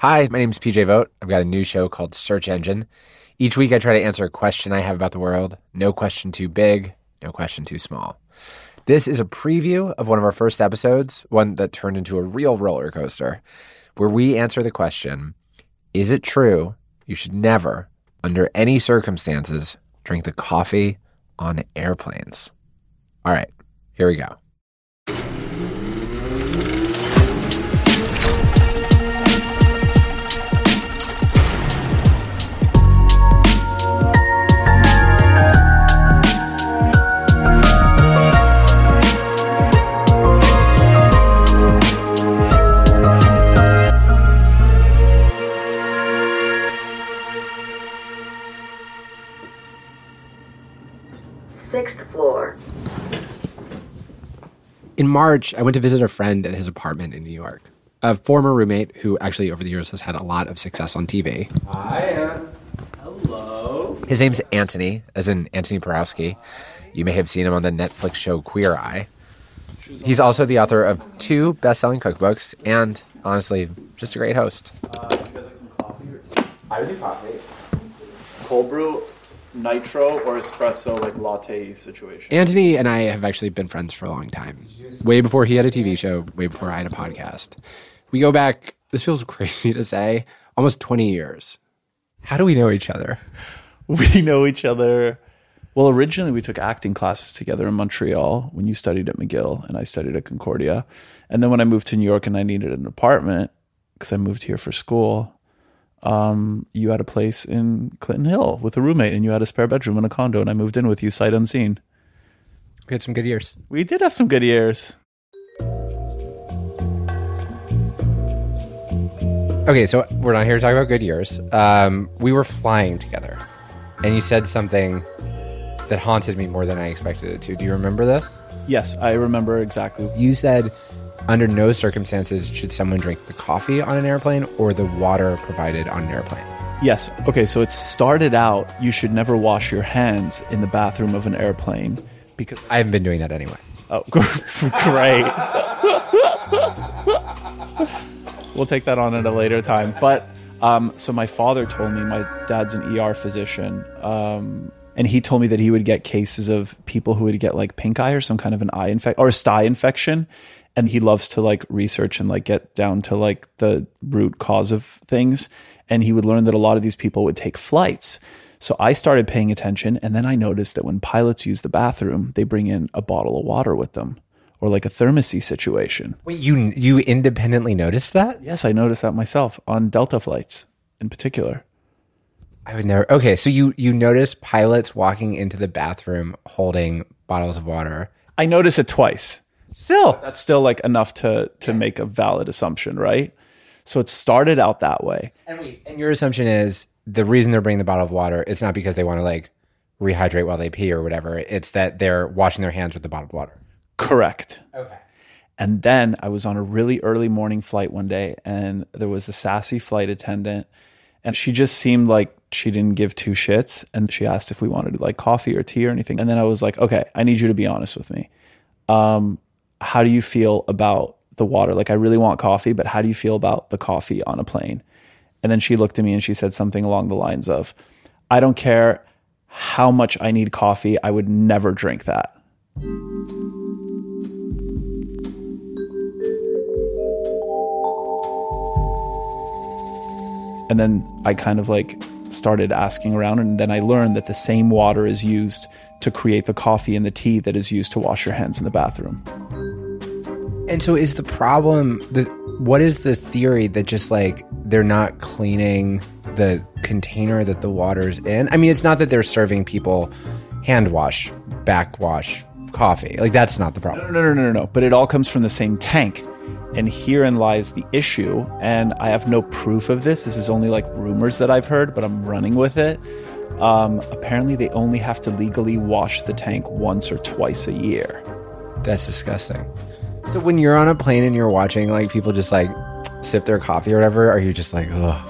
Hi, my name is PJ Vogt. I've got a new show called Search Engine. Each week I try to answer a question I have about the world. No question too big, no question too small. This is a preview of one of our first episodes, one that turned into a real roller coaster, where we answer the question Is it true you should never, under any circumstances, drink the coffee on airplanes? All right, here we go. In March, I went to visit a friend at his apartment in New York. A former roommate who actually over the years has had a lot of success on TV. Hi. Hello. His name's Antoni, as in Antoni Porowski. You may have seen him on the Netflix show Queer Eye. He's also the author of two best selling cookbooks and, honestly, just a great host. Uh, you guys like some coffee or tea? I would do coffee. Cold brew, nitro, or espresso, like latte situation. Anthony and I have actually been friends for a long time. Way before he had a TV show, way before I had a podcast. We go back, this feels crazy to say, almost 20 years. How do we know each other? we know each other. Well, originally we took acting classes together in Montreal when you studied at McGill and I studied at Concordia. And then when I moved to New York and I needed an apartment because I moved here for school, um, you had a place in Clinton Hill with a roommate and you had a spare bedroom in a condo and I moved in with you sight unseen. We had some good years. We did have some good years. Okay, so we're not here to talk about good years. Um, we were flying together, and you said something that haunted me more than I expected it to. Do you remember this? Yes, I remember exactly. You said, under no circumstances should someone drink the coffee on an airplane or the water provided on an airplane. Yes. Okay, so it started out you should never wash your hands in the bathroom of an airplane because I haven't been doing that anyway. Oh, great. we'll take that on at a later time. But um, so my father told me, my dad's an ER physician, um, and he told me that he would get cases of people who would get like pink eye or some kind of an eye infection or a sty infection. And he loves to like research and like get down to like the root cause of things. And he would learn that a lot of these people would take flights. So I started paying attention, and then I noticed that when pilots use the bathroom, they bring in a bottle of water with them, or like a thermosy situation. Wait, you you independently noticed that? Yes, I noticed that myself on Delta flights in particular. I would never. Okay, so you you notice pilots walking into the bathroom holding bottles of water. I noticed it twice. Still, That's still like enough to to make a valid assumption, right? So it started out that way. and wait, and your assumption is the reason they're bringing the bottle of water. It's not because they want to like rehydrate while they pee or whatever. It's that they're washing their hands with the bottled water. Correct. Okay. And then I was on a really early morning flight one day, and there was a sassy flight attendant, and she just seemed like she didn't give two shits. And she asked if we wanted like coffee or tea or anything. And then I was like, okay, I need you to be honest with me. Um, how do you feel about the water? Like, I really want coffee, but how do you feel about the coffee on a plane? And then she looked at me and she said something along the lines of, I don't care how much I need coffee, I would never drink that. And then I kind of like started asking around, and then I learned that the same water is used to create the coffee and the tea that is used to wash your hands in the bathroom. And so is the problem the what is the theory that just like they're not cleaning the container that the water's in? I mean, it's not that they're serving people hand wash, backwash coffee. Like that's not the problem. No, no, no, no, no. But it all comes from the same tank. And herein lies the issue. And I have no proof of this. This is only like rumors that I've heard, but I'm running with it. Um, apparently, they only have to legally wash the tank once or twice a year. That's disgusting. So when you're on a plane and you're watching like people just like sip their coffee or whatever, are you just like, ugh?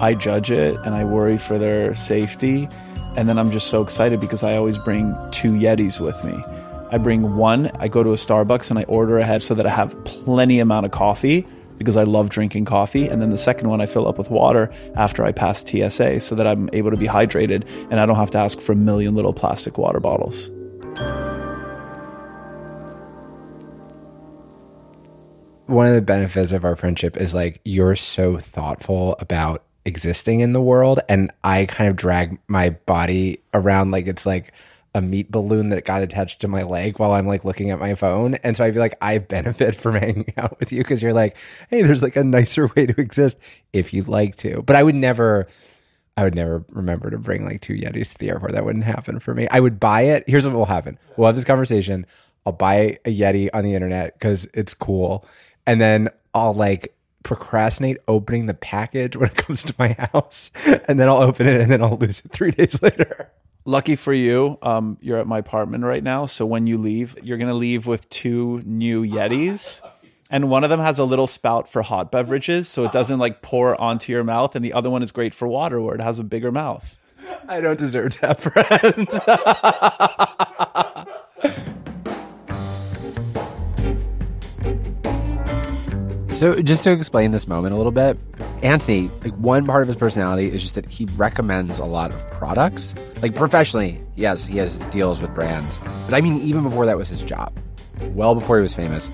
I judge it and I worry for their safety. And then I'm just so excited because I always bring two Yetis with me. I bring one, I go to a Starbucks and I order ahead so that I have plenty amount of coffee because I love drinking coffee. And then the second one I fill up with water after I pass TSA so that I'm able to be hydrated and I don't have to ask for a million little plastic water bottles. One of the benefits of our friendship is like you're so thoughtful about existing in the world and I kind of drag my body around like it's like a meat balloon that got attached to my leg while I'm like looking at my phone. And so I feel like I benefit from hanging out with you because you're like, hey, there's like a nicer way to exist if you'd like to. But I would never, I would never remember to bring like two Yetis to the airport. That wouldn't happen for me. I would buy it. Here's what will happen we'll have this conversation. I'll buy a Yeti on the internet because it's cool. And then I'll like procrastinate opening the package when it comes to my house. And then I'll open it and then I'll lose it three days later. Lucky for you, um, you're at my apartment right now. So when you leave, you're going to leave with two new Yetis. And one of them has a little spout for hot beverages, so it doesn't like pour onto your mouth. And the other one is great for water, where it has a bigger mouth. I don't deserve to have friends. So, just to explain this moment a little bit, Antoni, like one part of his personality is just that he recommends a lot of products. Like professionally, yes, he has deals with brands. But I mean, even before that was his job, well before he was famous,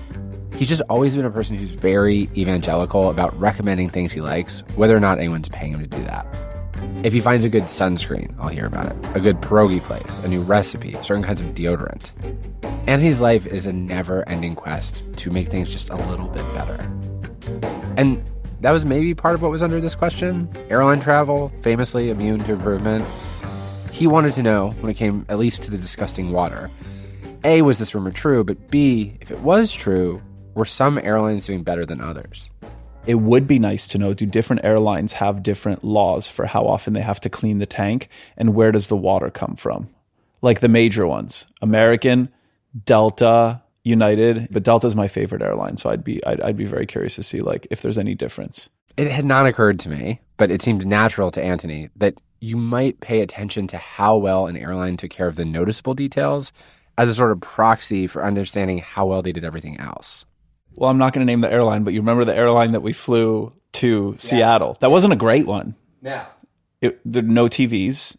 he's just always been a person who's very evangelical about recommending things he likes, whether or not anyone's paying him to do that. If he finds a good sunscreen, I'll hear about it. A good pierogi place, a new recipe, certain kinds of deodorant. Antoni's life is a never ending quest to make things just a little bit better. And that was maybe part of what was under this question. Airline travel, famously immune to improvement. He wanted to know, when it came at least to the disgusting water, A, was this rumor true? But B, if it was true, were some airlines doing better than others? It would be nice to know do different airlines have different laws for how often they have to clean the tank and where does the water come from? Like the major ones American, Delta, United, but Delta is my favorite airline, so I'd be I'd, I'd be very curious to see like if there's any difference. It had not occurred to me, but it seemed natural to Antoni that you might pay attention to how well an airline took care of the noticeable details as a sort of proxy for understanding how well they did everything else. Well, I'm not going to name the airline, but you remember the airline that we flew to Seattle? That wasn't a great one. Now, It, there were no TVs.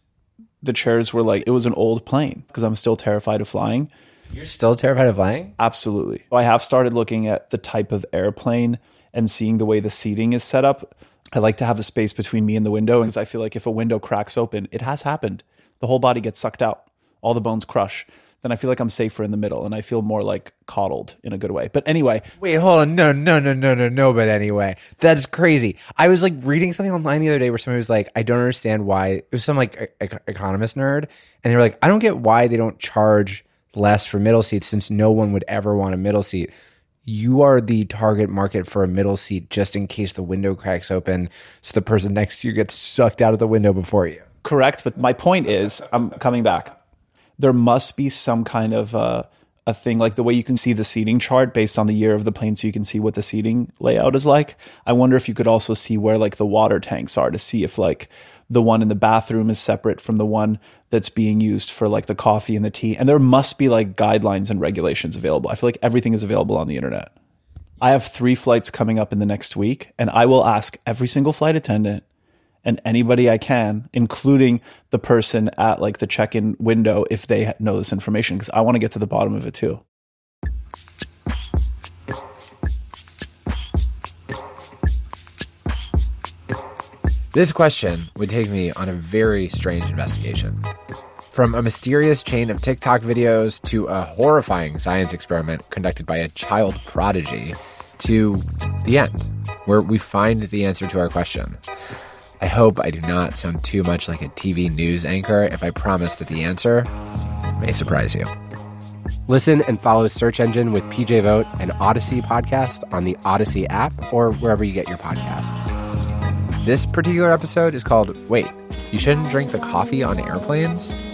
The chairs were like it was an old plane because I'm still terrified of flying. You're still terrified of flying? Absolutely. I have started looking at the type of airplane and seeing the way the seating is set up. I like to have a space between me and the window because I feel like if a window cracks open, it has happened. The whole body gets sucked out, all the bones crush. Then I feel like I'm safer in the middle and I feel more like coddled in a good way. But anyway, Wait, hold on. No, no, no, no, no, no. But anyway, that's crazy. I was like reading something online the other day where somebody was like, I don't understand why. It was some like e- economist nerd. And they were like, I don't get why they don't charge less for middle seats since no one would ever want a middle seat. You are the target market for a middle seat just in case the window cracks open so the person next to you gets sucked out of the window before you. correct. But my point is, I'm coming back. There must be some kind of uh, a thing like the way you can see the seating chart based on the year of the plane, so you can see what the seating layout is like. I wonder if you could also see where like the water tanks are to see if like the one in the bathroom is separate from the one that's being used for like the coffee and the tea. And there must be like guidelines and regulations available. I feel like everything is available on the internet. I have three flights coming up in the next week, and I will ask every single flight attendant and anybody I can, including the person at like the check-in window, if they know this information, because I want to get to the bottom of it too. This question would take me on a very strange investigation. From a mysterious chain of TikTok videos to a horrifying science experiment conducted by a child prodigy to the end, where we find the answer to our question. I hope I do not sound too much like a TV news anchor if I promise that the answer may surprise you. Listen and follow Search Engine with PJ Vogt and Odyssey podcast on the Odyssey app or wherever you get your podcasts. This particular episode is called Wait, You Shouldn't Drink the Coffee on Airplanes?